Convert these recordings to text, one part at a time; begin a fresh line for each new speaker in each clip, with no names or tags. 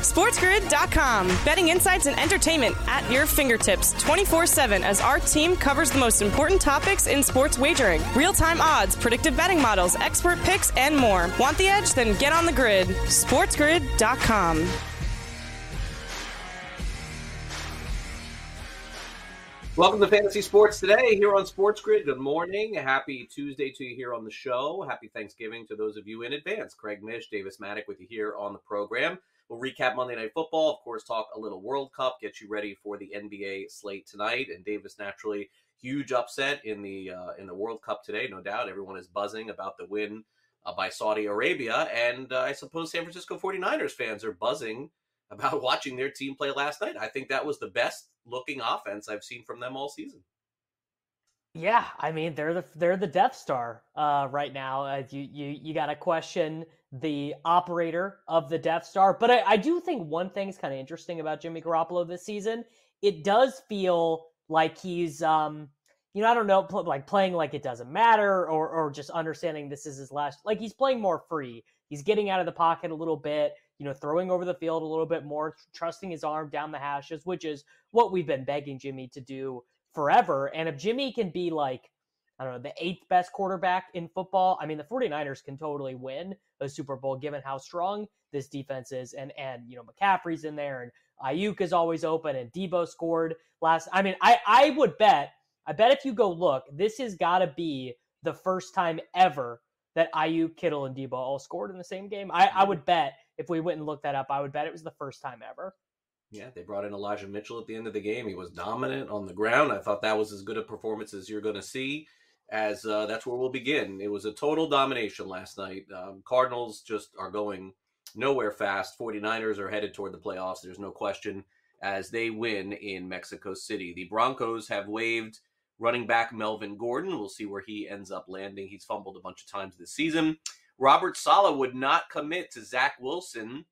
SportsGrid.com. Betting insights and entertainment at your fingertips 24 7 as our team covers the most important topics in sports wagering real time odds, predictive betting models, expert picks, and more. Want the edge? Then get on the grid. SportsGrid.com.
Welcome to Fantasy Sports Today here on Sports Grid. Good morning. Happy Tuesday to you here on the show. Happy Thanksgiving to those of you in advance. Craig Mish, Davis Mattek with you here on the program. We'll recap Monday Night Football, of course, talk a little World Cup, get you ready for the NBA slate tonight. And Davis, naturally, huge upset in the uh, in the World Cup today, no doubt. Everyone is buzzing about the win uh, by Saudi Arabia, and uh, I suppose San Francisco 49ers fans are buzzing about watching their team play last night. I think that was the best looking offense I've seen from them all season.
Yeah, I mean they're the they're the Death Star uh, right now. Uh, you you you got to question the operator of the Death Star, but I, I do think one thing is kind of interesting about Jimmy Garoppolo this season. It does feel like he's um you know I don't know pl- like playing like it doesn't matter or or just understanding this is his last like he's playing more free. He's getting out of the pocket a little bit you know, throwing over the field a little bit more, trusting his arm down the hashes, which is what we've been begging Jimmy to do forever. And if Jimmy can be like, I don't know, the eighth best quarterback in football, I mean, the 49ers can totally win a Super Bowl given how strong this defense is. And, and, you know, McCaffrey's in there and Aiyuk is always open and Deebo scored last. I mean, I, I would bet, I bet if you go look, this has got to be the first time ever that Aiyuk, Kittle, and Deebo all scored in the same game. I, I would bet if we went and looked that up, I would bet it was the first time ever.
Yeah, they brought in Elijah Mitchell at the end of the game. He was dominant on the ground. I thought that was as good a performance as you're going to see. As uh, that's where we'll begin. It was a total domination last night. Um, Cardinals just are going nowhere fast. 49ers are headed toward the playoffs. There's no question as they win in Mexico City. The Broncos have waived running back Melvin Gordon. We'll see where he ends up landing. He's fumbled a bunch of times this season. Robert Saleh would not commit to Zach Wilson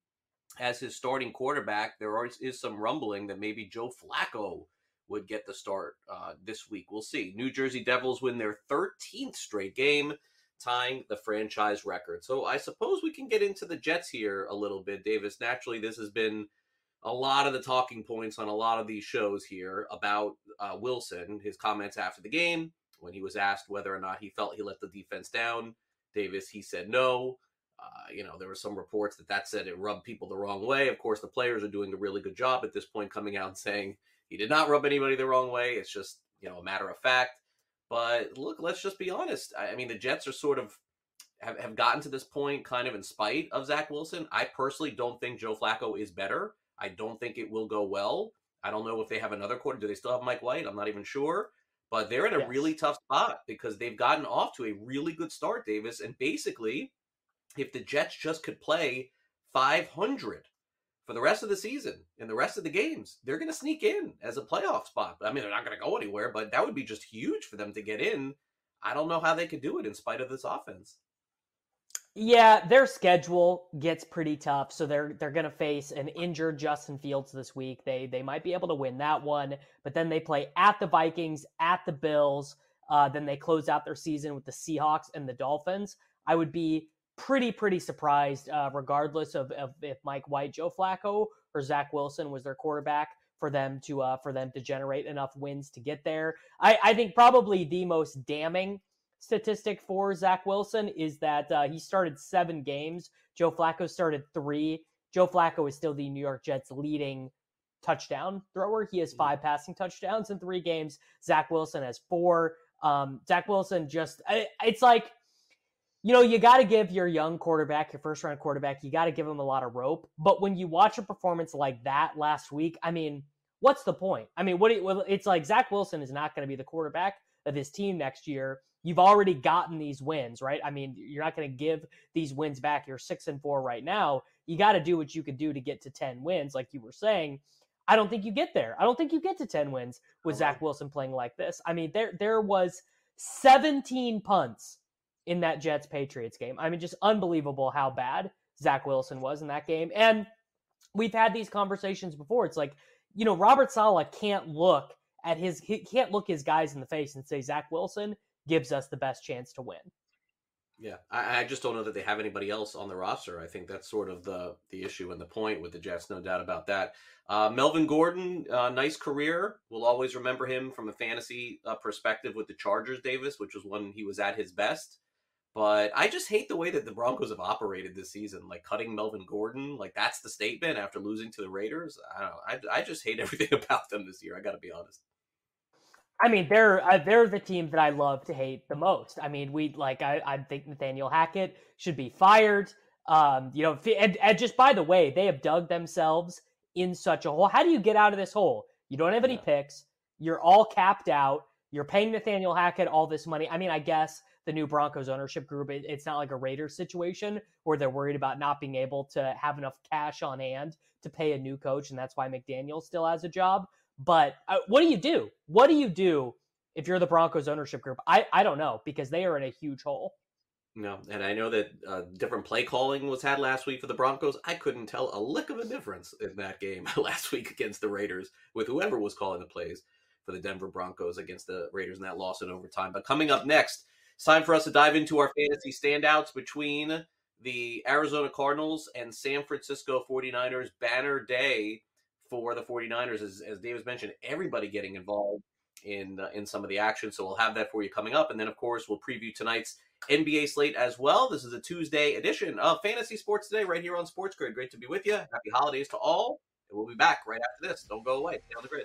as his starting quarterback. There is some rumbling that maybe Joe Flacco would get the start uh, this week. We'll see. New Jersey Devils win their 13th straight game, tying the franchise record. So I suppose we can get into the Jets here a little bit, Davis. Naturally, this has been a lot of the talking points on a lot of these shows here about uh, Wilson, his comments after the game, when he was asked whether or not he felt he let the defense down. Davis, he said no. Uh, you know, there were some reports that that said it rubbed people the wrong way. Of course, the players are doing a really good job at this point, coming out and saying he did not rub anybody the wrong way. It's just you know a matter of fact. But look, let's just be honest. I, I mean, the Jets are sort of have, have gotten to this point kind of in spite of Zach Wilson. I personally don't think Joe Flacco is better. I don't think it will go well. I don't know if they have another quarter. Do they still have Mike White? I'm not even sure. But they're in a yes. really tough spot because they've gotten off to a really good start, Davis. And basically, if the Jets just could play 500 for the rest of the season and the rest of the games, they're going to sneak in as a playoff spot. I mean, they're not going to go anywhere, but that would be just huge for them to get in. I don't know how they could do it in spite of this offense.
Yeah, their schedule gets pretty tough, so they're they're going to face an injured Justin Fields this week. They they might be able to win that one, but then they play at the Vikings, at the Bills. Uh, then they close out their season with the Seahawks and the Dolphins. I would be pretty pretty surprised, uh, regardless of, of, if Mike White, Joe Flacco, or Zach Wilson was their quarterback for them to uh, for them to generate enough wins to get there. I, I think probably the most damning statistic for Zach Wilson is that uh, he started seven games. Joe Flacco started three. Joe Flacco is still the New York Jets' leading touchdown thrower. He has mm-hmm. five passing touchdowns in three games. Zach Wilson has four. Um, Zach Wilson just, it's like, you know, you got to give your young quarterback, your first round quarterback, you got to give him a lot of rope. But when you watch a performance like that last week, I mean, what's the point? I mean, what well, it's like Zach Wilson is not going to be the quarterback of this team next year. You've already gotten these wins, right? I mean, you're not going to give these wins back. You're six and four right now. You got to do what you could do to get to 10 wins, like you were saying. I don't think you get there. I don't think you get to 10 wins with Zach Wilson playing like this. I mean, there there was 17 punts in that Jets Patriots game. I mean, just unbelievable how bad Zach Wilson was in that game. And we've had these conversations before. It's like, you know, Robert Saleh can't look at his he can't look his guys in the face and say Zach Wilson gives us the best chance to win.
Yeah, I, I, just don't know that they have anybody else on the roster. I think that's sort of the the issue and the point with the Jets, no doubt about that. Uh, Melvin Gordon, uh, nice career. We'll always remember him from a fantasy uh, perspective with the Chargers, Davis, which was when he was at his best. But I just hate the way that the Broncos have operated this season, like cutting Melvin Gordon. Like that's the statement after losing to the Raiders. I don't know. I, I just hate everything about them this year. I got to be honest.
I mean, they're uh, they're the team that I love to hate the most. I mean, we like I, I think Nathaniel Hackett should be fired. Um, you know, and, and just by the way, they have dug themselves in such a hole. How do you get out of this hole? You don't have any yeah. picks. You're all capped out. You're paying Nathaniel Hackett all this money. I mean, I guess the new Broncos ownership group, it, it's not like a Raiders situation where they're worried about not being able to have enough cash on hand to pay a new coach, and that's why McDaniel still has a job. But uh, what do you do? What do you do if you're the Broncos ownership group? I, I don't know because they are in a huge hole.
No, and I know that uh, different play calling was had last week for the Broncos. I couldn't tell a lick of a difference in that game last week against the Raiders with whoever was calling the plays for the Denver Broncos against the Raiders in that loss in overtime. But coming up next, it's time for us to dive into our fantasy standouts between the Arizona Cardinals and San Francisco 49ers banner day for the 49ers, as, as Davis mentioned, everybody getting involved in uh, in some of the action. So we'll have that for you coming up, and then of course we'll preview tonight's NBA slate as well. This is a Tuesday edition of Fantasy Sports Today right here on Sports Grid. Great to be with you. Happy holidays to all, and we'll be back right after this. Don't go away. Stay on the grid.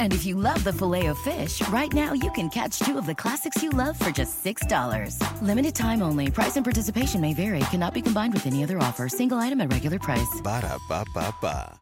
And if you love the filet of fish, right now you can catch two of the classics you love for just $6. Limited time only. Price and participation may vary. Cannot be combined with any other offer. Single item at regular price.
Ba da ba ba ba.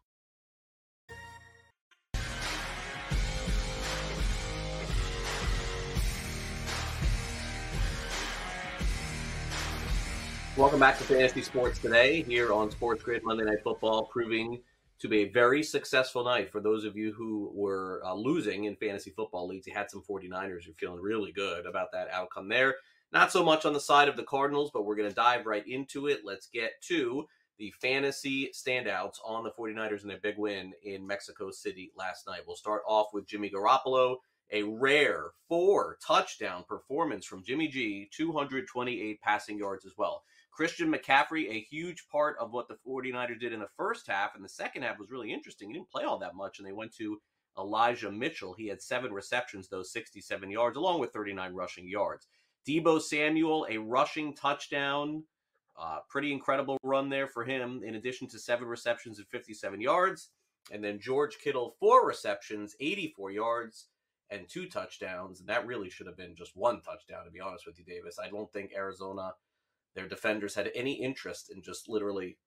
Welcome back to Fantasy Sports today here on Sports Grid Monday Night Football, proving to be a very successful night for those of you who were uh, losing in fantasy football leagues. You had some 49ers. who are feeling really good about that outcome there. Not so much on the side of the Cardinals, but we're going to dive right into it. Let's get to the fantasy standouts on the 49ers and their big win in Mexico City last night. We'll start off with Jimmy Garoppolo, a rare four touchdown performance from Jimmy G, 228 passing yards as well. Christian McCaffrey, a huge part of what the 49ers did in the first half. And the second half was really interesting. He didn't play all that much, and they went to Elijah Mitchell. He had seven receptions, those 67 yards, along with 39 rushing yards. Deebo Samuel, a rushing touchdown Uh, pretty incredible run there for him, in addition to seven receptions and 57 yards. And then George Kittle, four receptions, 84 yards, and two touchdowns. And that really should have been just one touchdown, to be honest with you, Davis. I don't think Arizona, their defenders, had any interest in just literally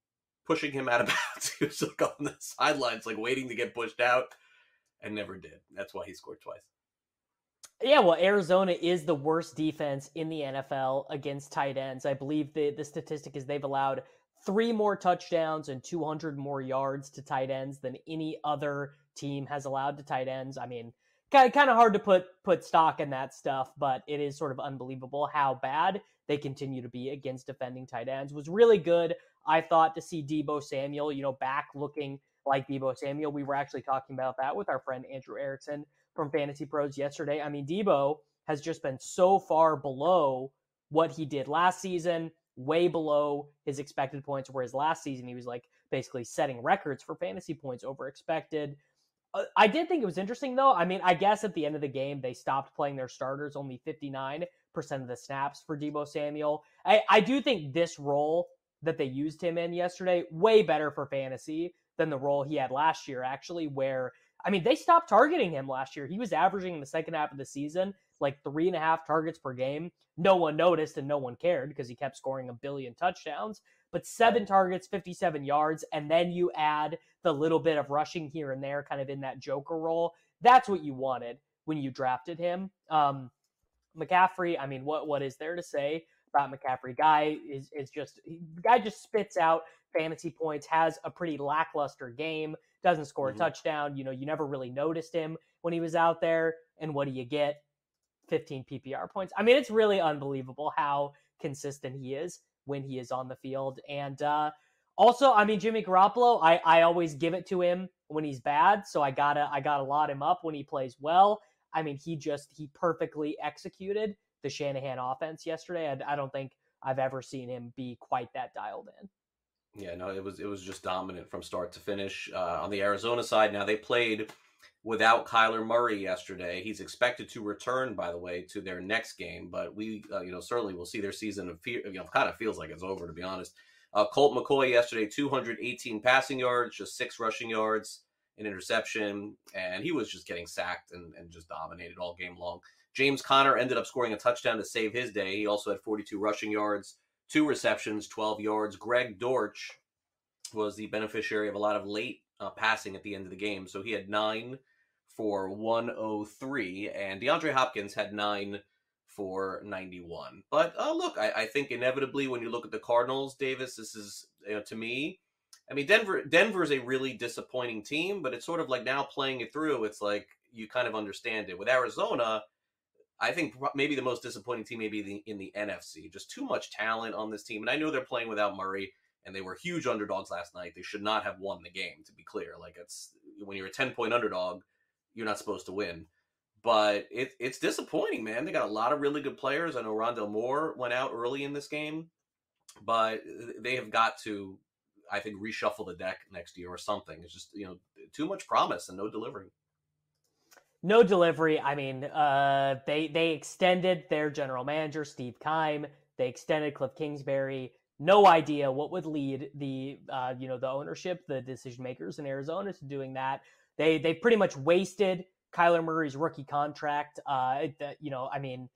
pushing him out of bounds. he was like on the sidelines, like waiting to get pushed out, and never did. That's why he scored twice.
Yeah, well, Arizona is the worst defense in the NFL against tight ends. I believe the, the statistic is they've allowed three more touchdowns and 200 more yards to tight ends than any other team has allowed to tight ends. I mean, kind of hard to put put stock in that stuff, but it is sort of unbelievable how bad they continue to be against defending tight ends. Was really good, I thought, to see Deebo Samuel, you know, back looking like Deebo Samuel. We were actually talking about that with our friend Andrew Erickson from Fantasy Pros yesterday. I mean, Deebo has just been so far below what he did last season, way below his expected points. Whereas last season he was like basically setting records for fantasy points over expected. Uh, I did think it was interesting though. I mean, I guess at the end of the game they stopped playing their starters, only 59% of the snaps for Deebo Samuel. I, I do think this role that they used him in yesterday way better for fantasy than the role he had last year, actually, where I mean, they stopped targeting him last year. He was averaging in the second half of the season like three and a half targets per game. No one noticed and no one cared because he kept scoring a billion touchdowns. But seven targets, 57 yards, and then you add the little bit of rushing here and there, kind of in that Joker role. That's what you wanted when you drafted him. Um, McCaffrey, I mean, what what is there to say about McCaffrey? Guy is is just guy just spits out fantasy points, has a pretty lackluster game, doesn't score mm-hmm. a touchdown. You know, you never really noticed him when he was out there. And what do you get? 15 PPR points. I mean, it's really unbelievable how consistent he is when he is on the field. And uh, also, I mean, Jimmy Garoppolo, I, I always give it to him when he's bad. So I gotta I gotta lot him up when he plays well. I mean, he just he perfectly executed the Shanahan offense yesterday. I, I don't think I've ever seen him be quite that dialed in.
Yeah, no, it was it was just dominant from start to finish. Uh, on the Arizona side, now they played without Kyler Murray yesterday. He's expected to return, by the way, to their next game, but we, uh, you know, certainly will see their season of fear. You know, kind of feels like it's over to be honest. Uh, Colt McCoy yesterday, 218 passing yards, just six rushing yards, an interception, and he was just getting sacked and, and just dominated all game long. James Conner ended up scoring a touchdown to save his day. He also had 42 rushing yards, two receptions, 12 yards. Greg Dortch was the beneficiary of a lot of late uh, passing at the end of the game. So he had nine for 103, and DeAndre Hopkins had nine for 91. But uh, look, I, I, think inevitably when you look at the Cardinals, Davis, this is you know, to me. I mean, Denver. Denver is a really disappointing team, but it's sort of like now playing it through. It's like you kind of understand it. With Arizona, I think maybe the most disappointing team maybe the, in the NFC. Just too much talent on this team, and I know they're playing without Murray, and they were huge underdogs last night. They should not have won the game, to be clear. Like it's when you're a ten point underdog, you're not supposed to win. But it, it's disappointing, man. They got a lot of really good players. I know Rondale Moore went out early in this game, but they have got to, I think, reshuffle the deck next year or something. It's just you know too much promise and no delivery
no delivery. I mean, uh, they they extended their general manager Steve Keim. They extended Cliff Kingsbury. No idea what would lead the uh, you know the ownership, the decision makers in Arizona to doing that. They they pretty much wasted Kyler Murray's rookie contract. Uh, you know, I mean,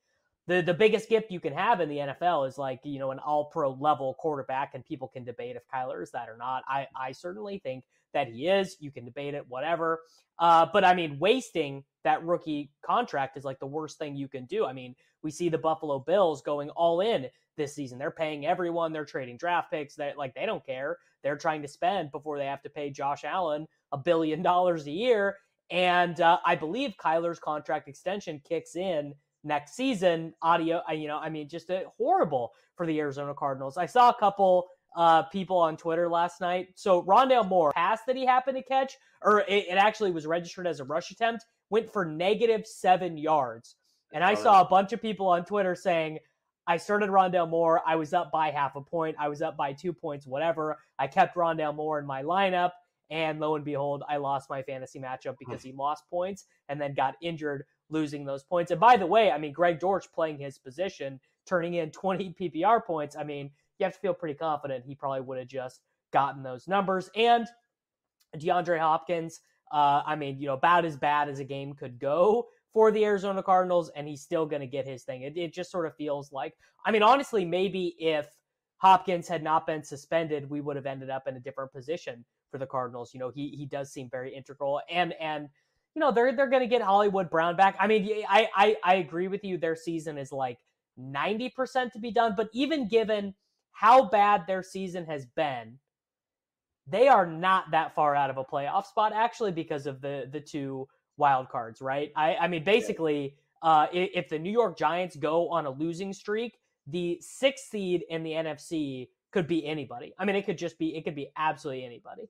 the the biggest gift you can have in the NFL is like you know an All Pro level quarterback, and people can debate if Kyler is that or not. I I certainly think that he is. You can debate it, whatever. Uh, but I mean, wasting that rookie contract is like the worst thing you can do. I mean, we see the Buffalo Bills going all in this season. They're paying everyone. They're trading draft picks. That like they don't care. They're trying to spend before they have to pay Josh Allen a billion dollars a year. And uh, I believe Kyler's contract extension kicks in next season. Audio, uh, you know, I mean, just a, horrible for the Arizona Cardinals. I saw a couple uh, people on Twitter last night. So Rondale Moore pass that he happened to catch, or it, it, actually was registered as a rush attempt, went for negative seven yards. And I saw a bunch of people on Twitter saying, I started Rondale Moore. I was up by half a point. I was up by two points, whatever. I kept Rondale Moore in my lineup. And lo and behold, I lost my fantasy matchup because he lost points and then got injured losing those points. And by the way, I mean, Greg Dortch playing his position, turning in 20 PPR points. I mean, you have to feel pretty confident he probably would have just gotten those numbers. And DeAndre Hopkins, uh, I mean, you know, about as bad as a game could go for the Arizona Cardinals, and he's still going to get his thing. It, it just sort of feels like, I mean, honestly, maybe if Hopkins had not been suspended, we would have ended up in a different position for the Cardinals. You know, he he does seem very integral, and and you know they're they're going to get Hollywood Brown back. I mean, I, I I agree with you. Their season is like ninety percent to be done, but even given how bad their season has been, they are not that far out of a playoff spot actually because of the the two wild cards, right? I I mean, basically, uh, if the New York Giants go on a losing streak, the sixth seed in the NFC could be anybody. I mean, it could just be it could be absolutely anybody.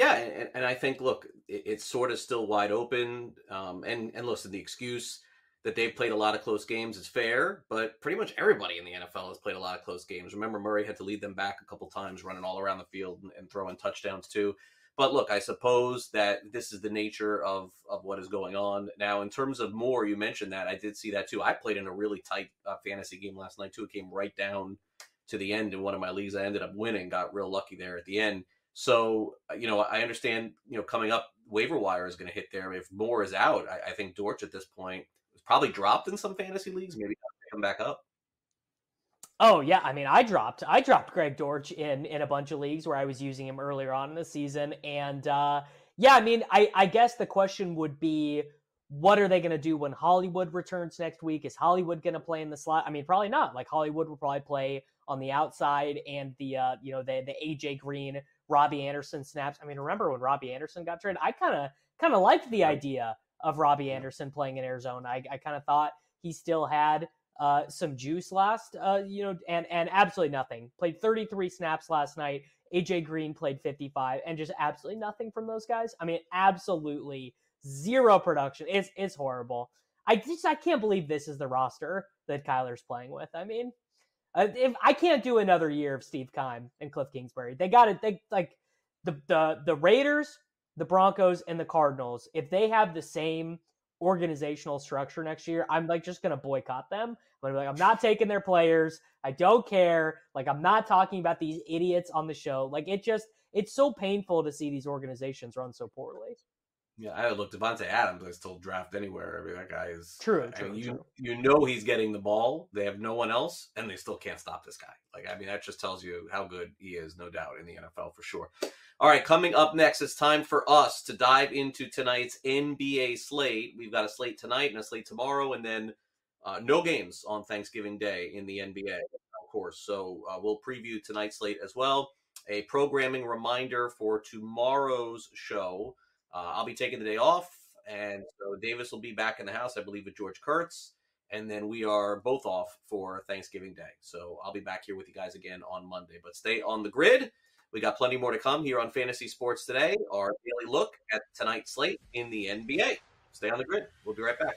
Yeah, and, and I think look, it, it's sort of still wide open. Um, and and listen, the excuse that they've played a lot of close games is fair, but pretty much everybody in the NFL has played a lot of close games. Remember, Murray had to lead them back a couple times, running all around the field and, and throwing touchdowns too. But look, I suppose that this is the nature of of what is going on now. In terms of more, you mentioned that I did see that too. I played in a really tight uh, fantasy game last night too. It came right down to the end in one of my leagues. I ended up winning, got real lucky there at the end. So, uh, you know, I understand, you know, coming up, waiver wire is going to hit there. If Moore is out, I, I think Dortch at this point is probably dropped in some fantasy leagues, maybe come back up.
Oh yeah, I mean, I dropped I dropped Greg Dortch in in a bunch of leagues where I was using him earlier on in the season, and uh, yeah, I mean, I I guess the question would be, what are they going to do when Hollywood returns next week? Is Hollywood going to play in the slot? I mean, probably not. Like Hollywood will probably play on the outside, and the uh, you know the the AJ Green Robbie Anderson snaps. I mean, remember when Robbie Anderson got traded? I kind of kind of liked the idea of Robbie Anderson playing in Arizona. I, I kind of thought he still had uh, some juice last, uh, you know, and and absolutely nothing. Played 33 snaps last night. AJ Green played 55, and just absolutely nothing from those guys. I mean, absolutely zero production. It's it's horrible. I just I can't believe this is the roster that Kyler's playing with. I mean, uh, if I can't do another year of Steve Keim and Cliff Kingsbury, they got it. They like the the the Raiders, the Broncos, and the Cardinals. If they have the same organizational structure next year, I'm like just gonna boycott them. I'm like, I'm not taking their players. I don't care. Like, I'm not talking about these idiots on the show. Like, it just it's so painful to see these organizations run so poorly.
Yeah, I look Davante Adams. I still draft anywhere. I mean, that guy is
true.
I
true,
mean, you
true.
you know he's getting the ball. They have no one else, and they still can't stop this guy. Like, I mean, that just tells you how good he is, no doubt, in the NFL for sure. All right, coming up next, it's time for us to dive into tonight's NBA slate. We've got a slate tonight and a slate tomorrow, and then uh, no games on Thanksgiving Day in the NBA, of course. So uh, we'll preview tonight's slate as well. A programming reminder for tomorrow's show. Uh, I'll be taking the day off, and so Davis will be back in the house, I believe, with George Kurtz. And then we are both off for Thanksgiving Day. So I'll be back here with you guys again on Monday. But stay on the grid. We got plenty more to come here on Fantasy Sports Today, our daily look at tonight's slate in the NBA. Stay on the grid. We'll be right back.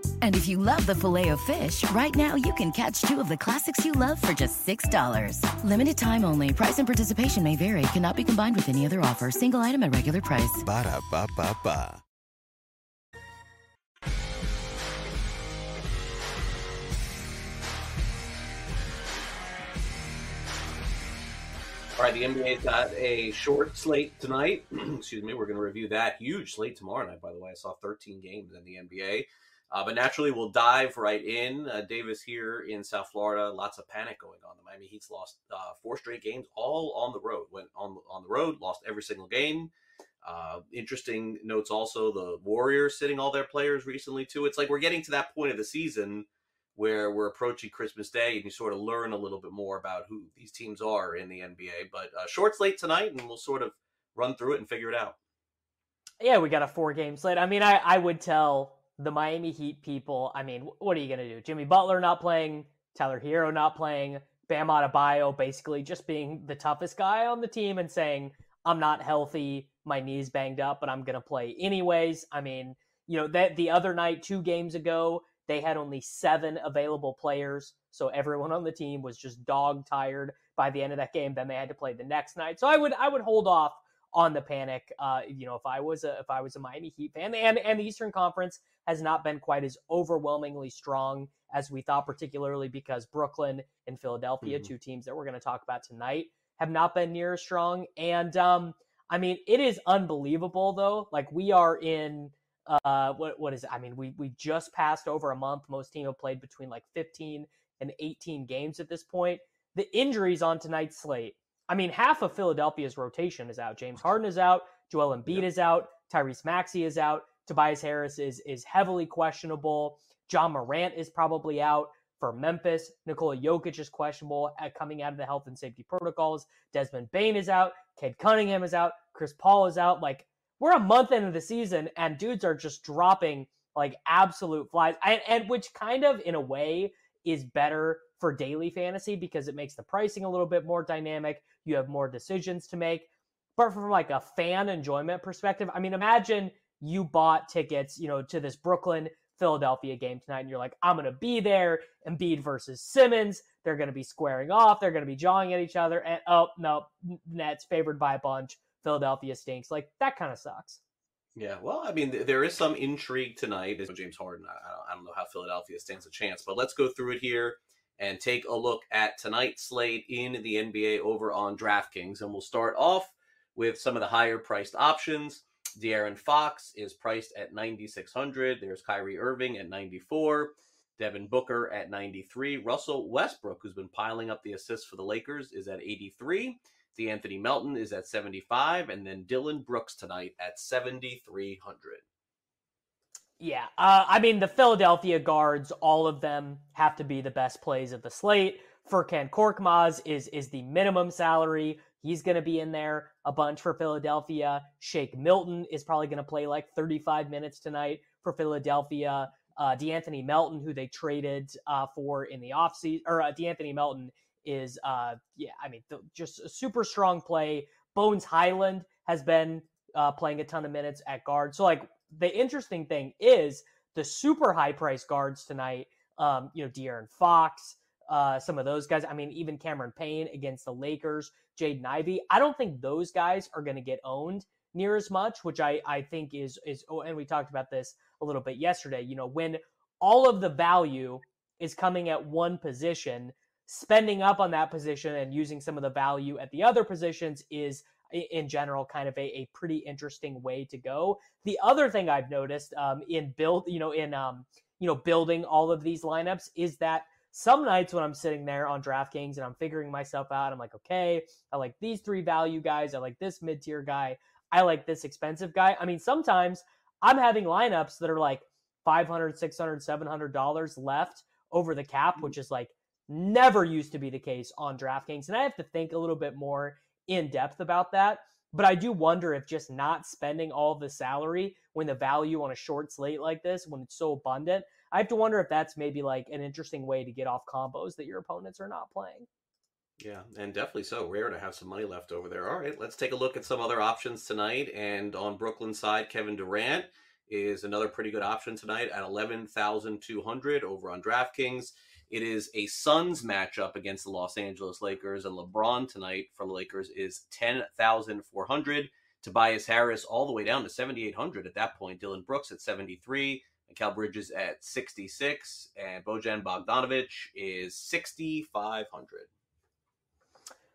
And if you love the filet of fish, right now you can catch two of the classics you love for just $6. Limited time only. Price and participation may vary. Cannot be combined with any other offer. Single item at regular price.
Ba da ba ba ba.
All right, the NBA's got a short slate tonight. Excuse me. We're going to review that huge slate tomorrow night. By the way, I saw 13 games in the NBA. Uh, but naturally, we'll dive right in. Uh, Davis here in South Florida. Lots of panic going on. The Miami Heat's lost uh, four straight games, all on the road. Went on on the road, lost every single game. Uh, interesting notes also. The Warriors sitting all their players recently too. It's like we're getting to that point of the season where we're approaching Christmas Day, and you sort of learn a little bit more about who these teams are in the NBA. But uh, short slate tonight, and we'll sort of run through it and figure it out.
Yeah, we got a four game slate. I mean, I, I would tell the Miami Heat people, I mean, what are you going to do? Jimmy Butler not playing, Tyler Herro not playing, Bam Adebayo basically just being the toughest guy on the team and saying, I'm not healthy, my knee's banged up, but I'm going to play anyways. I mean, you know, that the other night, two games ago, they had only seven available players. So everyone on the team was just dog tired by the end of that game. Then they had to play the next night. So I would I would hold off on the panic. Uh, you know, if I was a if I was a Miami Heat fan, and and the Eastern Conference has not been quite as overwhelmingly strong as we thought, particularly because Brooklyn and Philadelphia, mm-hmm. two teams that we're going to talk about tonight, have not been near as strong. And um, I mean, it is unbelievable though. Like we are in uh, what what is it? I mean, we we just passed over a month. Most teams have played between like 15 and 18 games at this point. The injuries on tonight's slate I mean, half of Philadelphia's rotation is out. James Harden is out. Joel Embiid yep. is out. Tyrese Maxey is out. Tobias Harris is is heavily questionable. John Morant is probably out for Memphis. Nikola Jokic is questionable at coming out of the health and safety protocols. Desmond Bane is out. Cade Cunningham is out. Chris Paul is out. Like we're a month into the season and dudes are just dropping like absolute flies. And, and which kind of in a way is better for daily fantasy because it makes the pricing a little bit more dynamic. You have more decisions to make. But from like a fan enjoyment perspective, I mean, imagine you bought tickets, you know, to this Brooklyn Philadelphia game tonight, and you're like, I'm gonna be there. Embiid versus Simmons. They're gonna be squaring off. They're gonna be jawing at each other. And oh no, Nets favored by a bunch. Philadelphia stinks. Like that kind of sucks.
Yeah, well, I mean, there is some intrigue tonight. James Harden, I don't know how Philadelphia stands a chance, but let's go through it here and take a look at tonight's slate in the NBA over on DraftKings. And we'll start off with some of the higher priced options. De'Aaron Fox is priced at 9600. There's Kyrie Irving at 94. Devin Booker at 93. Russell Westbrook, who's been piling up the assists for the Lakers, is at 83. De'Anthony Melton is at 75. And then Dillon Brooks tonight at 7,300.
Yeah, uh, I mean the Philadelphia guards, all of them have to be the best plays of the slate. Furkan Korkmaz is is the minimum salary. He's going to be in there a bunch for Philadelphia. Shake Milton is probably going to play like 35 minutes tonight for Philadelphia. Uh, De'Anthony Melton, who they traded uh, for in the offseason, or uh, De'Anthony Melton is, uh, yeah, I mean, th- just a super strong play. Bones Hyland has been uh, playing a ton of minutes at guard. So, like, the interesting thing is the super high price guards tonight. Um, you know, De'Aaron Fox, uh, some of those guys. I mean, even Cameron Payne against the Lakers, Jaden Ivey. I don't think those guys are going to get owned near as much, which I I think is is. Oh, and we talked about this a little bit yesterday. You know, when all of the value is coming at one position, spending up on that position and using some of the value at the other positions is in general kind of a, a pretty interesting way to go. The other thing I've noticed um, in build, you know, in um, you know, building all of these lineups is that some nights when I'm sitting there on DraftKings and I'm figuring myself out, I'm like, okay, I like these three value guys, I like this mid tier guy, I like this expensive guy. I mean, sometimes I'm having lineups that are like 500, 600, 700 dollars left over the cap, which is like never used to be the case on DraftKings, and I have to think a little bit more in depth about that. But I do wonder if just not spending all the salary when the value on a short slate like this, when it's so abundant, I have to wonder if that's maybe like an interesting way to get off combos that your opponents are not playing.
Yeah, and definitely so. Rare to have some money left over there. All right, let's take a look at some other options tonight. And on Brooklyn side, Kevin Durant is another pretty good option tonight at 11,200 over on DraftKings. It is a Suns matchup against the Los Angeles Lakers, and LeBron tonight for the Lakers is 10,400. Tobias Harris all the way down to 7,800 at that point. Dillon Brooks at 73, and Cal Bridges at 66, and Bojan Bogdanovic is 6,500.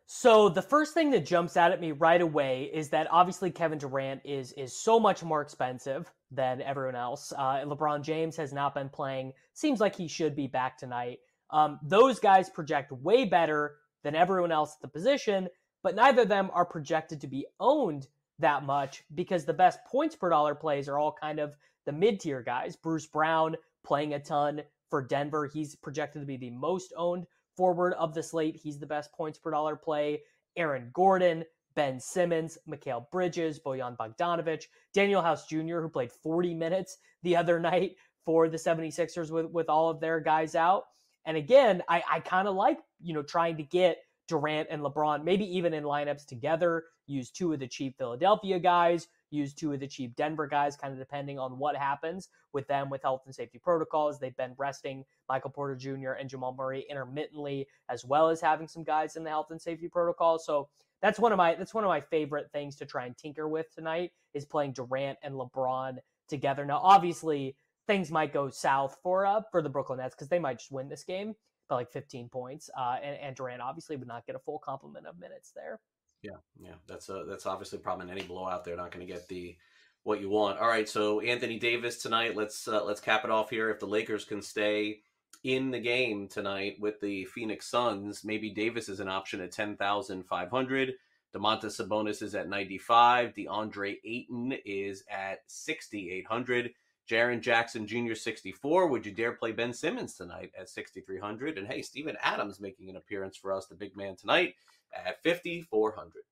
So the first thing that jumps out at me right away is that obviously Kevin Durant is is so much more expensive than everyone else. Uh, LeBron James has not been playing. Seems like he should be back tonight. Um, those guys project way better than everyone else at the position, but neither of them are projected to be owned that much because the best points per dollar plays are all kind of the mid tier guys. Bruce Brown playing a ton for Denver. He's projected to be the most owned forward of the slate. He's the best points per dollar play. Aaron Gordon, Ben Simmons, Mikal Bridges, Bojan Bogdanovic, Danuel House Jr., who played 40 minutes the other night for the 76ers with, with all of their guys out. And again, I, I kind of like, you know, trying to get Durant and LeBron, maybe even in lineups together, use two of the cheap Philadelphia guys, use two of the cheap Denver guys, kind of depending on what happens with them with health and safety protocols. They've been resting Michael Porter Jr. and Jamal Murray intermittently, as well as having some guys in the health and safety protocol. So that's one of my that's one of my favorite things to try and tinker with tonight is playing Durant and LeBron together. Now, obviously, things might go south for uh, for the Brooklyn Nets because they might just win this game by like 15 points, uh, and, and Durant obviously would not get a full complement of minutes there.
Yeah, yeah, that's a that's obviously a problem in any blowout. They're not going to get the what you want. All right, so Anthony Davis tonight. Let's uh, let's cap it off here. If the Lakers can stay in the game tonight with the Phoenix Suns, maybe Davis is an option at ten thousand five hundred. Domantas Sabonis is at ninety five. DeAndre Ayton is at sixty eight hundred. Jaren Jackson Jr. 64. Would you dare play Ben Simmons tonight at 6,300? And hey, Steven Adams making an appearance for us, the big man tonight at 5,400.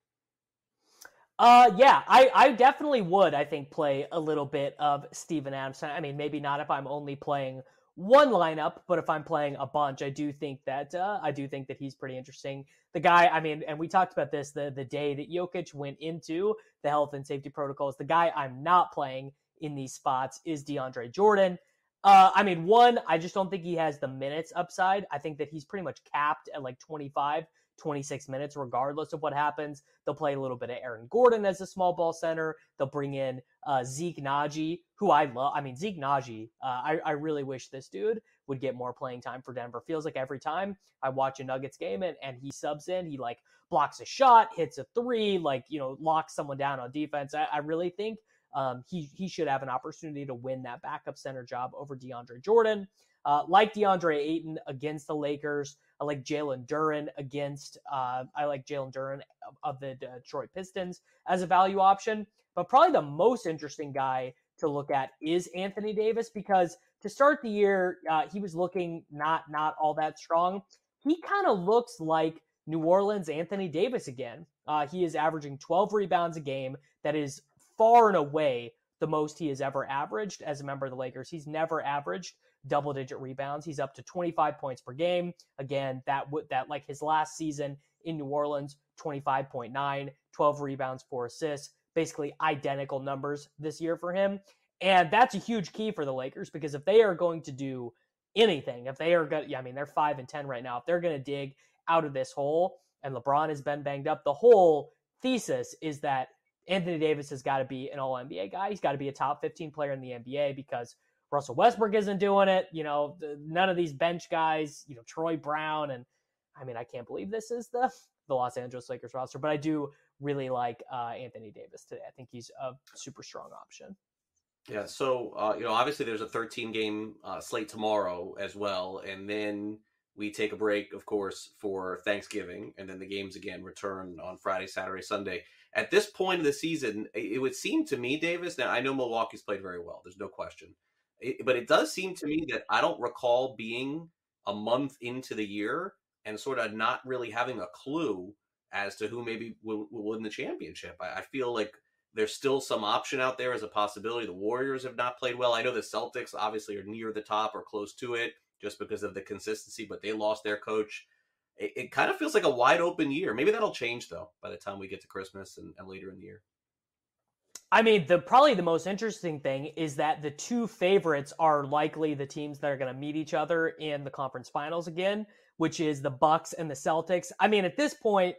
Uh, yeah, I, I definitely would, I think, play a little bit of Steven Adams. I mean, maybe not if I'm only playing one lineup, but if I'm playing a bunch, I do think that uh, I do think that he's pretty interesting. The guy, I mean, and we talked about this the the day that Jokic went into the health and safety protocols. The guy I'm not playing in these spots is DeAndre Jordan. Uh, I mean, one, I just don't think he has the minutes upside. I think that he's pretty much capped at like 25 26 minutes, regardless of what happens. They'll play a little bit of Aaron Gordon as a small ball center. They'll bring in uh, Zeke Nnaji, who I love. I mean, Zeke Nnaji, uh, I, I really wish this dude would get more playing time for Denver. Feels like every time I watch a Nuggets game and, and he subs in, he like blocks a shot, hits a three, like, you know, locks someone down on defense. I, I really think um, he, he should have an opportunity to win that backup center job over DeAndre Jordan. Uh, like DeAndre Ayton against the Lakers, I like Jalen Duren against. Uh, I like Jalen Duren of the Detroit Pistons as a value option. But probably the most interesting guy to look at is Anthony Davis because to start the year, uh, he was looking not not all that strong. He kind of looks like New Orleans Anthony Davis again. Uh, he is averaging 12 rebounds a game. That is far and away the most he has ever averaged as a member of the Lakers. He's never averaged double digit rebounds. He's up to 25 points per game. Again, that would that like his last season in New Orleans, 25.9, 12 rebounds, four assists, basically identical numbers this year for him. And that's a huge key for the Lakers because if they are going to do anything, if they are going yeah, I mean, they're 5 and 10 right now. If they're going to dig out of this hole and LeBron has been banged up, the whole thesis is that Anthony Davis has got to be an all NBA guy. He's got to be a top 15 player in the NBA because Russell Westbrook isn't doing it. You know, none of these bench guys, you know, Troy Brown. And I mean, I can't believe this is the, the Los Angeles Lakers roster, but I do really like uh, Anthony Davis today. I think he's a super strong option.
Yeah. So, uh, you know, obviously there's a 13 game uh, slate tomorrow as well. And then we take a break, of course, for Thanksgiving. And then the games again return on Friday, Saturday, Sunday at this point of the season, it would seem to me, Davis. Now I know Milwaukee's played very well. There's no question, it, but it does seem to me that I don't recall being a month into the year and sort of not really having a clue as to who maybe will, will win the championship. I, I, feel like there's still some option out there as a possibility. The Warriors have not played well. I know the Celtics obviously are near the top or close to it just because of the consistency, but they lost their coach it, it kind of feels like a wide open year. Maybe that'll change though by the time we get to Christmas and, and later in the year.
I mean, the probably the most interesting thing is that the two favorites are likely the teams that are going to meet each other in the conference finals again, which is the Bucks and the Celtics. I mean, at this point,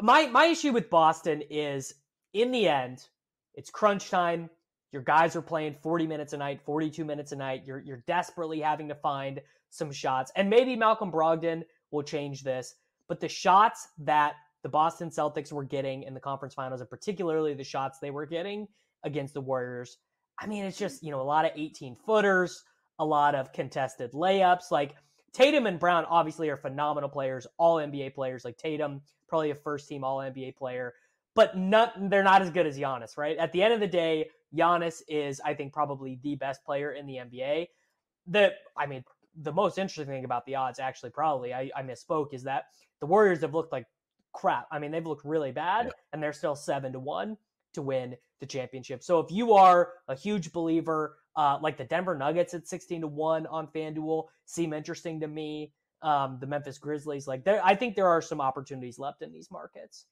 my my issue with Boston is in the end, it's crunch time. Your guys are playing 40 minutes a night, 42 minutes a night. You're you're desperately having to find some shots. And maybe Malcolm Brogdon will change this, but the shots that the Boston Celtics were getting in the conference finals, and particularly the shots they were getting against the Warriors, I mean, it's just, you know, a lot of 18 footers, a lot of contested layups. Like Tatum and Brown obviously are phenomenal players, all NBA players. Like Tatum, probably a first team all NBA player, but not, they're not as good as Giannis, right? At the end of the day, Giannis is, I think, probably the best player in the NBA. The, I mean, the most interesting thing about the odds, actually, probably, I, I misspoke, is that the Warriors have looked like crap. I mean, they've looked really bad, yeah. and they're still seven to one to win the championship. So if you are a huge believer, uh, like the Denver Nuggets at sixteen to one on FanDuel, seem interesting to me. Um, the Memphis Grizzlies, like there, I think there are some opportunities left in these markets.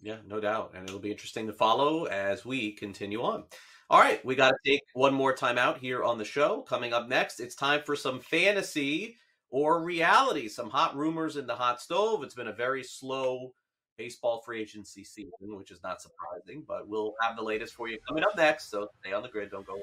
Yeah, no doubt, and it'll be interesting to follow as we continue on. All right, we got to take one more time out here on the show. Coming up next, it's time for some fantasy or reality, some hot rumors in the hot stove. It's been a very slow baseball free agency season, which is not surprising, but we'll have the latest for you coming up next. So stay on the grid, don't go away.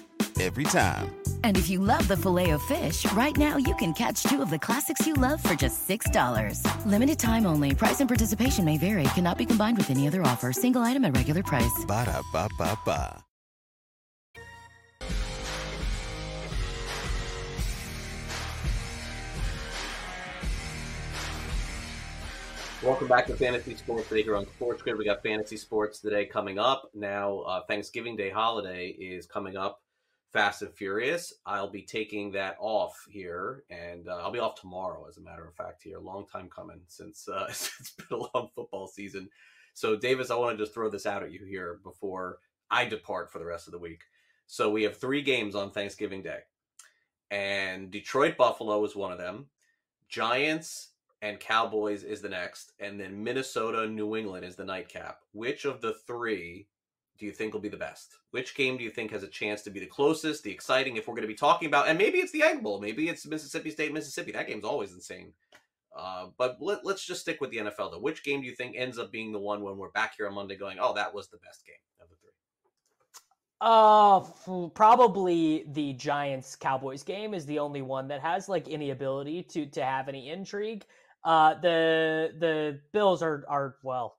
every time.
And if you love the filet of fish, right now you can catch two of the classics you love for just $6. Limited time only. Price and participation may vary. Cannot be combined with any other offer. Single item at regular price.
Ba da ba ba ba.
Welcome back to Fantasy Sports today here on Sports Grid. We got Fantasy Sports today coming up. Now, uh, Thanksgiving Day holiday is coming up Fast and Furious. I'll be taking that off here, and uh, I'll be off tomorrow, as a matter of fact. Here, long time coming since uh, it's been a long football season. So, Davis, I want to just throw this out at you here before I depart for the rest of the week. So, we have three games on Thanksgiving Day, and Detroit Buffalo is one of them. Giants and Cowboys is the next, and then Minnesota New England is the nightcap. Which of the three do you think will be the best? Which game do you think has a chance to be the closest, the exciting? If we're going to be talking about, and maybe it's the Egg Bowl, maybe it's Mississippi State, Mississippi. That game's always insane. Uh, but let, us just stick with the NFL though. Which game do you think ends up being the one when we're back here on Monday going, oh, that was the best game of the three?
Uh, probably the Giants Cowboys game is the only one that has like any ability to to have any intrigue. Uh, the the Bills are are well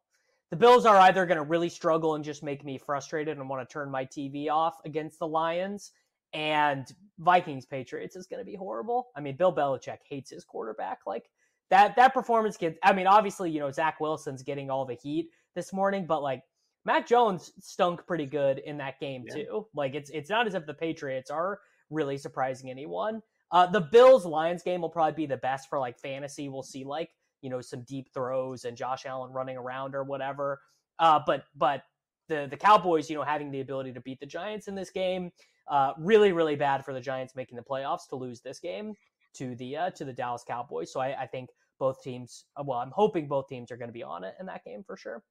the Bills are either going to really struggle and just make me frustrated and want to turn my TV off against the Lions, and Vikings Patriots is going to be horrible. I mean, Bill Belichick hates his quarterback. Like that that performance gets. I mean, obviously, you know Zach Wilson's getting all the heat this morning, but like Mac Jones stunk pretty good in that game yeah. too. Like it's it's not as if the Patriots are really surprising anyone. Uh, the Bills Lions game will probably be the best for like fantasy. We'll see like you know some deep throws and Josh Allen running around or whatever. Uh, but but the the Cowboys, you know, having the ability to beat the Giants in this game. Uh, really, really bad for the Giants making the playoffs to lose this game to the uh, to the Dallas Cowboys. So I, I think both teams. Uh, well, I'm hoping both teams are going to be on it in that game for sure.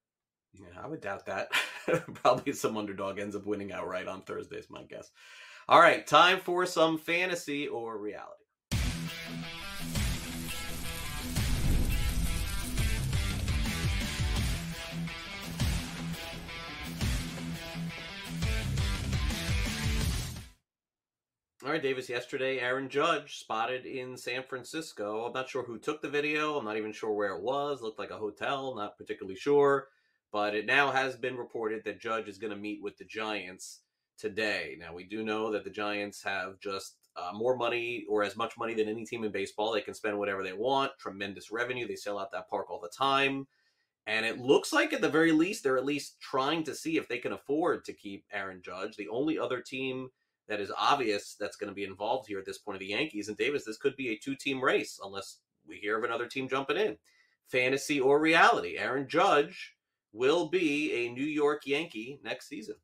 Yeah, I would doubt that. Probably some underdog ends up winning outright on Thursday, is my guess. All right, time for some fantasy or reality. All right, Davis. Yesterday, Aaron Judge spotted in San Francisco. I'm not sure who took the video. I'm not even sure where it was. Looked like a hotel. Not particularly sure. But it now has been reported that Judge is going to meet with the Giants today. Now, we do know that the Giants have just uh, more money or as much money than any team in baseball. They can spend whatever they want. Tremendous revenue. They sell out that park all the time. And it looks like, at the very least, they're at least trying to see if they can afford to keep Aaron Judge. The only other team that is obvious that's going to be involved here at this point of the Yankees and Davis. This could be a two team race unless we hear of another team jumping in. Fantasy or reality. Aaron Judge will be a New York Yankee next season.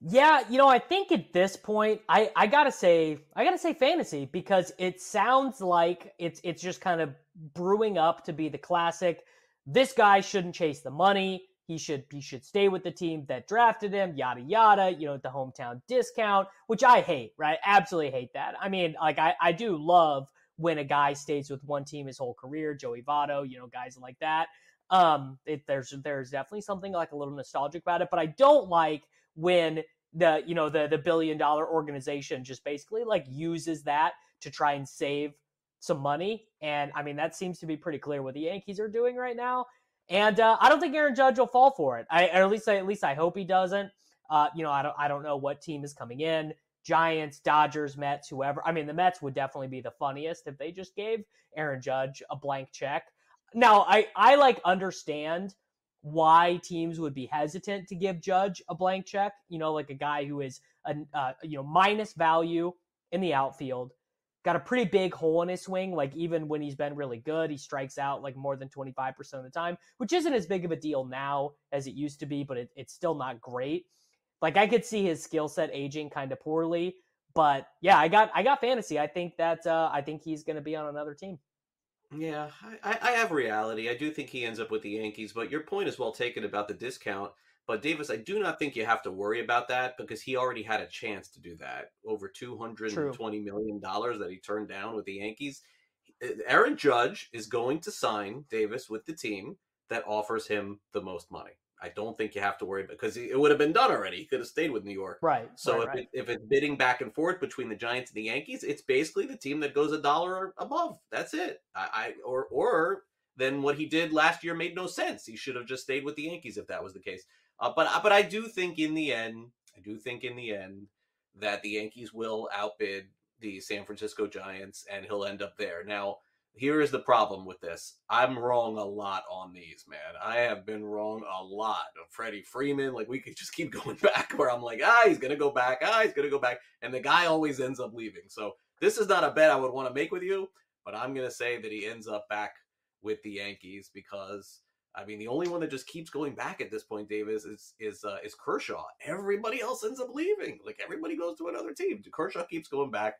Yeah, you know, I think at this point, I, I gotta say, I gotta say fantasy because it sounds like it's it's just kind of brewing up to be the classic. This guy shouldn't chase the money. He should he should stay with the team that drafted him, yada yada, you know, the hometown discount, which I hate, right? Absolutely hate that. I mean, like I, I do love when a guy stays with one team his whole career, Joey Votto, you know, guys like that. Um, it, there's there's definitely something like a little nostalgic about it, but I don't like when the you know the the billion dollar organization just basically like uses that to try and save some money. And I mean that seems to be pretty clear what the Yankees are doing right now. And uh, I don't think Aaron Judge will fall for it. I, at least, I, at least I hope he doesn't. Uh, you know, I don't, I don't know what team is coming in. Giants, Dodgers, Mets, whoever. I mean, the Mets would definitely be the funniest if they just gave Aaron Judge a blank check. Now, I, I like understand why teams would be hesitant to give Judge a blank check. You know, like a guy who is a uh, you know minus value in the outfield, got a pretty big hole in his swing. Like even when he's been really good, he strikes out like more than 25% of the time, which isn't as big of a deal now as it used to be, but it, it's still not great. Like I could see his skill set aging kind of poorly, but yeah, I got I got fantasy. I think that uh, I think he's going to be on another team.
Yeah, I, I have reality. I do think he ends up with the Yankees, but your point is well taken about the discount. But Davis, I do not think you have to worry about that because he already had a chance to do that. Over two hundred and twenty million dollars that he turned down with the Yankees. Eh, eh, Aaron Judge is going to sign Davis with the team that offers him the most money. I don't think you have to worry because it would have been done already. He could have stayed with New York.
Right.
So
right,
if,
right.
It, if it's bidding back and forth between the Giants and the Yankees, it's basically the team that goes a dollar above. That's it. I, I or or then what he did last year made no sense. He should have just stayed with the Yankees if that was the case. Uh, but but I do think in the end, I do think in the end that the Yankees will outbid the San Francisco Giants, and he'll end up there. Now, here is the problem with this. I'm wrong a lot on these, man. I have been wrong a lot. Of Freddie Freeman, like we could just keep going back where I'm like, ah, he's gonna go back, ah, he's gonna go back, and the guy always ends up leaving. So this is not a bet I would want to make with you, but I'm gonna say that he ends up back with the Yankees because I mean, the only one that just keeps going back at this point, Davis, is is uh, is Kershaw. Everybody else ends up leaving. Like everybody goes to another team. Kershaw keeps going back.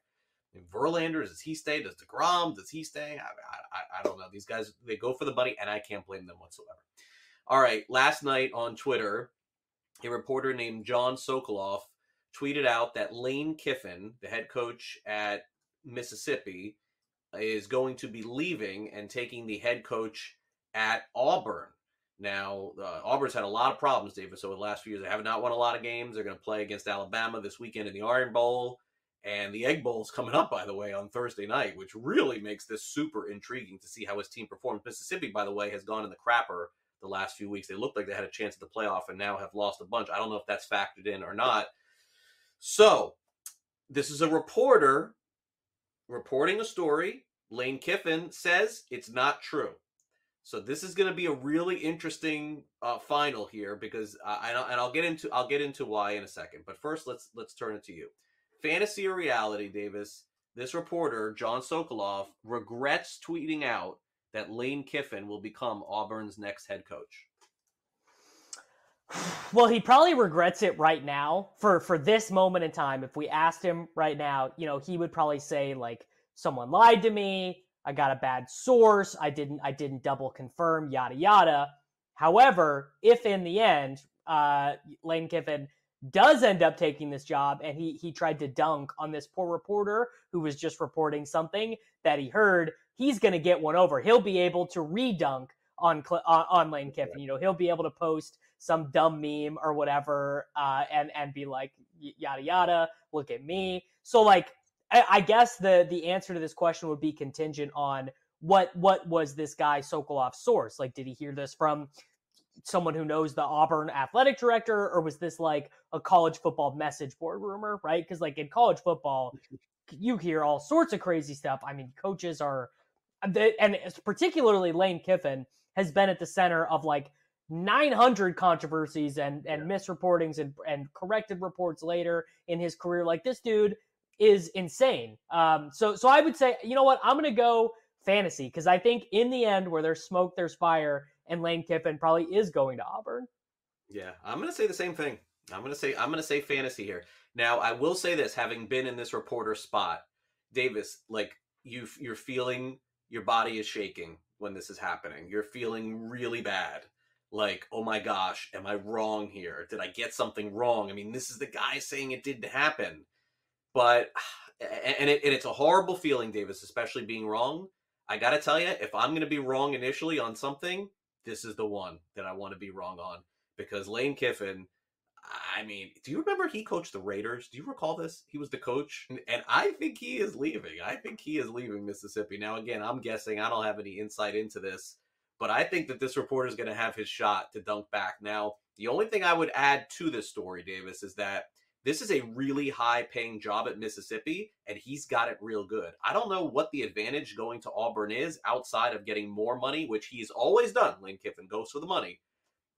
And Verlander, does he stay? Does deGrom? Does he stay? I, I, I don't know. These guys they go for the money, and I can't blame them whatsoever. All right. Last night on Twitter, a reporter named John Sokoloff tweeted out that Lane Kiffin, the head coach at Mississippi, is going to be leaving and taking the head coach at Auburn. Now, uh, Auburn's had a lot of problems, Davis, over the last few years. They have not won a lot of games. They're going to play against Alabama this weekend in the Iron Bowl. And the Egg Bowl is coming up, by the way, on Thursday night, which really makes this super intriguing to see how his team performs. Mississippi, by the way, has gone in the crapper the last few weeks. They looked like they had a chance at the playoff and now have lost a bunch. I don't know if that's factored in or not. So, this is a reporter reporting a story. Lane Kiffin says it's not true. So this is going to be a really interesting uh, final here because I, and I'll get into I'll get into why in a second. But first, let's let's turn it to you. Fantasy or reality, Davis? This reporter John Sokoloff regrets tweeting out that Lane Kiffin will become Auburn's next head coach.
Well, he probably regrets it right now for for this moment in time. If we asked him right now, you know, he would probably say like someone lied to me, I got a bad source, I didn't I didn't double confirm, yada yada. However, if in the end uh Lane Kiffin does end up taking this job and he he tried to dunk on this poor reporter who was just reporting something that he heard, he's going to get one over. He'll be able to redunk on on Lane Kiffin. You know, he'll be able to post some dumb meme or whatever, uh, and and be like yada yada. Look at me. So like, I, I, guess the the answer to this question would be contingent on what what was this guy Sokoloff's source? Like, did he hear this from someone who knows the Auburn athletic director, or was this like a college football message board rumor? Right? Because like in college football, you hear all sorts of crazy stuff. I mean, coaches are, and particularly Lane Kiffin has been at the center of like 900 controversies and and yeah. misreportings and and corrected reports later in his career. Like this dude is insane. Um, so so I would say, you know what, I'm gonna go fantasy because I think in the end, where there's smoke, there's fire, and Lane Kiffin probably is going to Auburn.
Yeah, I'm gonna say the same thing. I'm gonna say I'm gonna say fantasy here. Now I will say this, having been in this reporter spot, Davis, like you you're feeling your body is shaking when this is happening. You're feeling really bad like, oh my gosh, am I wrong here? Did I get something wrong? I mean, this is the guy saying it didn't happen. But, and, it, and it's a horrible feeling, Davis, especially being wrong. I got to tell you, if I'm to be wrong initially on something, this is the one that I want to be wrong on. Because Lane Kiffin, I mean, do you remember he coached the Raiders? Do you recall this? He was the coach, and I think he is leaving. I think he is leaving Mississippi. Now, again, I'm guessing. I don't have any insight into this, but I think that this reporter is going to have his shot to dunk back. Now, the only thing I would add to this story, Davis, is that this is a really high paying job at Mississippi, and he's got it real good. I don't know what the advantage going to Auburn is outside of getting more money, which he's always done. Lane Kiffin goes for the money.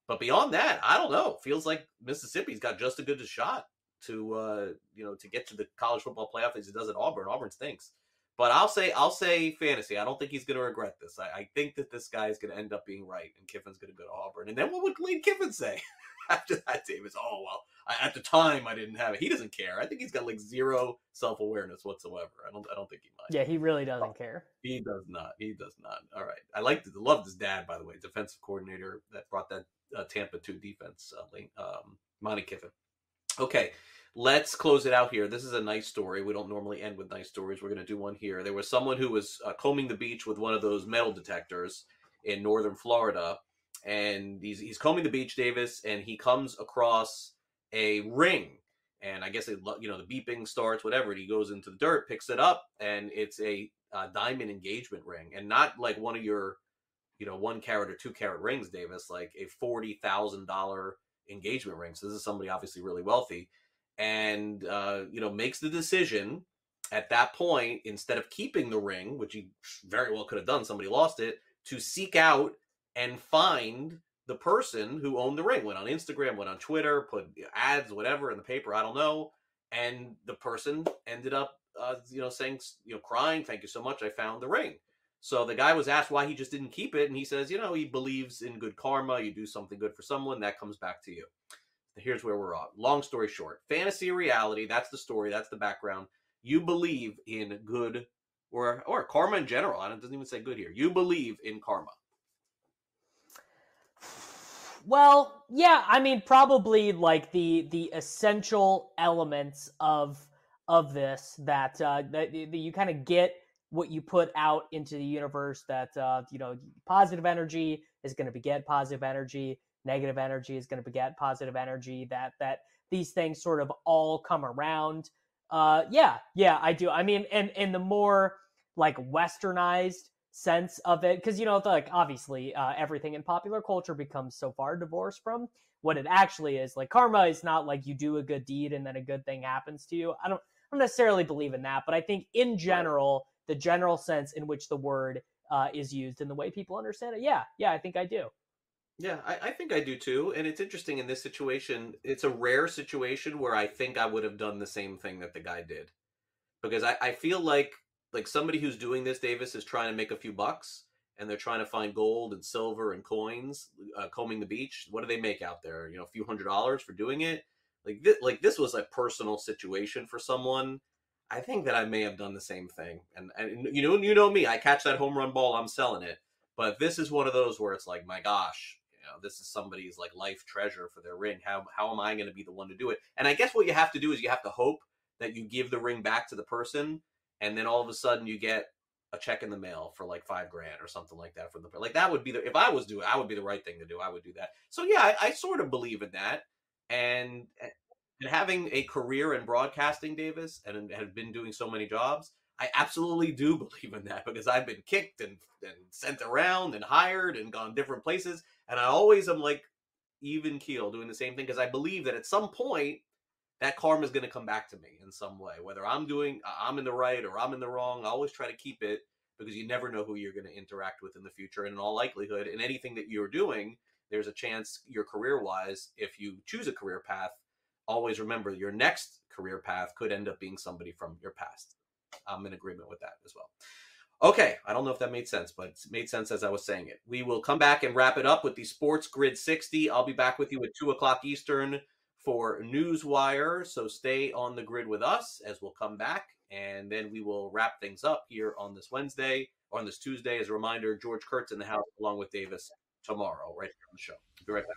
But beyond that, I don't know. Feels like Mississippi's got just as good a shot to uh, you know to get to the college football playoff as he does at Auburn. Auburn stinks. But I'll say I'll say fantasy. I don't think he's going to regret this. I, I, think that this guy is going to end up being right, and Kiffin's going to go to Auburn. And then what would Lane Kiffin say after that? Davis, oh well, I, at the time I didn't have it. He doesn't care. I think he's got like zero self awareness whatsoever. I don't. I don't think he might.
Yeah, he really doesn't oh, care.
He does not. He does not. All right. I like to love his dad, by the way, defensive coordinator that brought that uh, Tampa two defense. Uh, um, Monte Kiffin. Okay let's close it out here. This is a nice story. We don't normally end with nice stories. We're going to do one here. There was someone who was uh, combing the beach with one of those metal detectors in northern Florida, and he's he's combing the beach, Davis, and he comes across a ring. And I guess it, you know the beeping starts, whatever. He goes into the dirt, picks it up, and it's a, a diamond engagement ring, and not like one of your, you know, one carat or two carat rings, Davis, like a forty thousand dollar engagement ring. So this is somebody obviously really wealthy and uh, you know makes the decision at that point instead of keeping the ring, which he very well could have done, somebody lost it, to seek out and find the person who owned the ring. Went on Instagram, went on Twitter, put ads, whatever in the paper. I don't know. And the person ended up, uh, you know, saying, you know, crying, "Thank you so much, I found the ring." So the guy was asked why he just didn't keep it, and he says, you know, he believes in good karma. You do something good for someone, that comes back to you here's where we're at. Long story short, fantasy reality, that's the story, that's the background. You believe in good or or karma in general. It doesn't even say good here. You believe in karma.
Well, yeah, I mean probably like the the essential elements of of this that uh that, you kind of get what you put out into the universe that uh you know positive energy is going to beget positive energy negative energy is going to beget positive energy that that these things sort of all come around. Uh yeah yeah i do. I mean and and the more like westernized sense of it because you know like obviously uh, everything in popular culture becomes so far divorced from what it actually is like karma is not like you do a good deed and then a good thing happens to you i don't I don't necessarily believe in that but i think in general the general sense in which the word uh, is used and the way people understand it yeah yeah i think i do
yeah, I, I, think I do too. And it's interesting in this situation, it's a rare situation where I think I would have done the same thing that the guy did. Because I, I feel like like somebody who's doing this, Davis, is trying to make a few bucks. and they're trying to find gold and silver and coins, uh, combing the beach. What do they make out there? You know, a few hundred dollars for doing it. Like this, like this was a personal situation for someone. I think that I may have done the same thing. And and you know, you know me, I catch that home run ball, I'm selling it. But this is one of those where it's like, my gosh, you know, this is somebody's like life treasure for their ring. How how am I going to be the one to do it? And I guess what you have to do is you have to hope that you give the ring back to the person, and then all of a sudden you get a check in the mail for like five grand or something like that from the like that would be the if I was doing I would be the right thing to do. I would do that. So yeah, I, I sort of believe in that. And and having a career in broadcasting, Davis, and have been doing so many jobs, I absolutely do believe in that because I've been kicked and, and sent around and hired and gone different places. And I always am like even keel doing the same thing because I believe that at some point that karma is going to come back to me in some way. Whether I'm doing, uh, I'm in the right or I'm in the wrong, I always try to keep it because you never know who you're going to interact with in the future. And in all likelihood, in anything that you're doing, there's a chance your career wise, if you choose a career path, always remember your next career path could end up being somebody from your past. I'm in agreement with that as well. Okay, I don't know if that made sense, but it made sense as I was saying it. We will come back and wrap it up with the Sports Grid 60. I'll be back with you at 2 o'clock Eastern for Newswire. So stay on the grid with us as we'll come back and then we will wrap things up here on this Wednesday on this Tuesday. As a reminder, George Kurtz in the house along with Davis tomorrow, right here on the show. Be right back.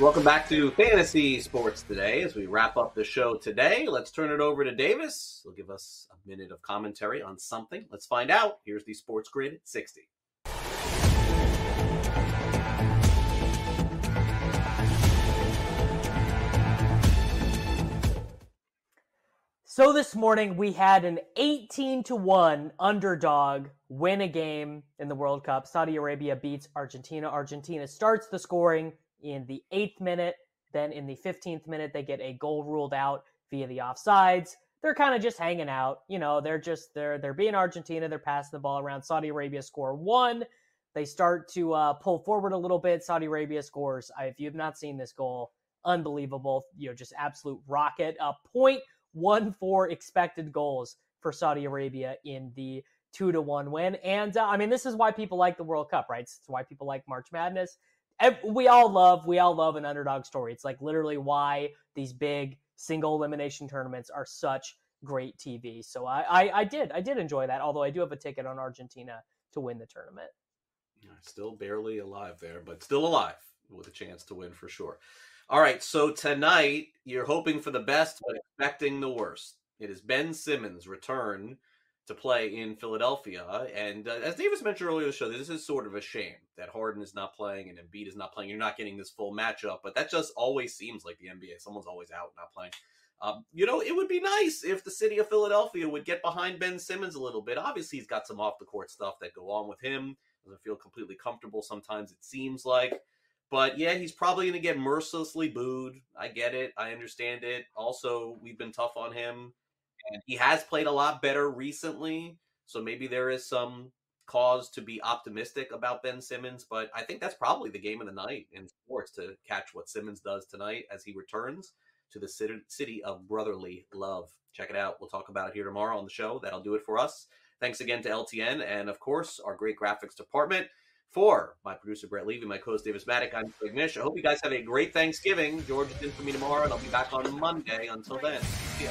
Welcome back to Fantasy Sports Today. As we wrap up the show today, let's turn it over to Davis. He'll give us a minute of commentary on something. Let's find out. Here's the Sports Grid 60.
So this morning we had an 18 to 1 underdog win a game in the World Cup. Saudi Arabia beats Argentina. Argentina starts the scoring in the eighth minute. Then in the 15th minute, they get a goal ruled out via the offsides. They're kind of just hanging out. You know, they're just they're they're being Argentina. They're passing the ball around. Saudi Arabia score one. They start to uh, pull forward a little bit. Saudi Arabia scores. If you have not seen this goal, unbelievable. You know, just absolute rocket. A point one four expected goals for Saudi Arabia in the two to one win. And uh, I mean, this is why people like the World Cup, right? It's why people like March Madness we all love we all love an underdog story. It's like literally why these big single elimination tournaments are such great TV. So I, I, I did I did enjoy that. Although I do have a ticket on Argentina to win the tournament.
Still barely alive there, but still alive with a chance to win for sure. All right, so tonight you're hoping for the best but expecting the worst. It is Ben Simmons' return to play in Philadelphia. And uh, as Davis mentioned earlier in the show, this is sort of a shame that Harden is not playing and Embiid is not playing. You're not getting this full matchup, but that just always seems like the NBA. Someone's always out, not playing. Um, you know, it would be nice if the city of Philadelphia would get behind Ben Simmons a little bit. Obviously, he's got some off the court stuff that go on with him. Doesn't feel completely comfortable sometimes, it seems like. But yeah, he's probably going to get mercilessly booed. I get it. I understand it. Also, we've been tough on him. And he has played a lot better recently. So maybe there is some cause to be optimistic about Ben Simmons. But I think that's probably the game of the night in sports to catch what Simmons does tonight as he returns to the city of brotherly love. Check it out. We'll talk about it here tomorrow on the show. That'll do it for us. Thanks again to LTN and, of course, our great graphics department. For my producer, Brett Levy, my co-host, Davis Mattek, I'm Craig Mish. I hope you guys have a great Thanksgiving. George is in for me tomorrow, and I'll be back on Monday. Until then, see ya.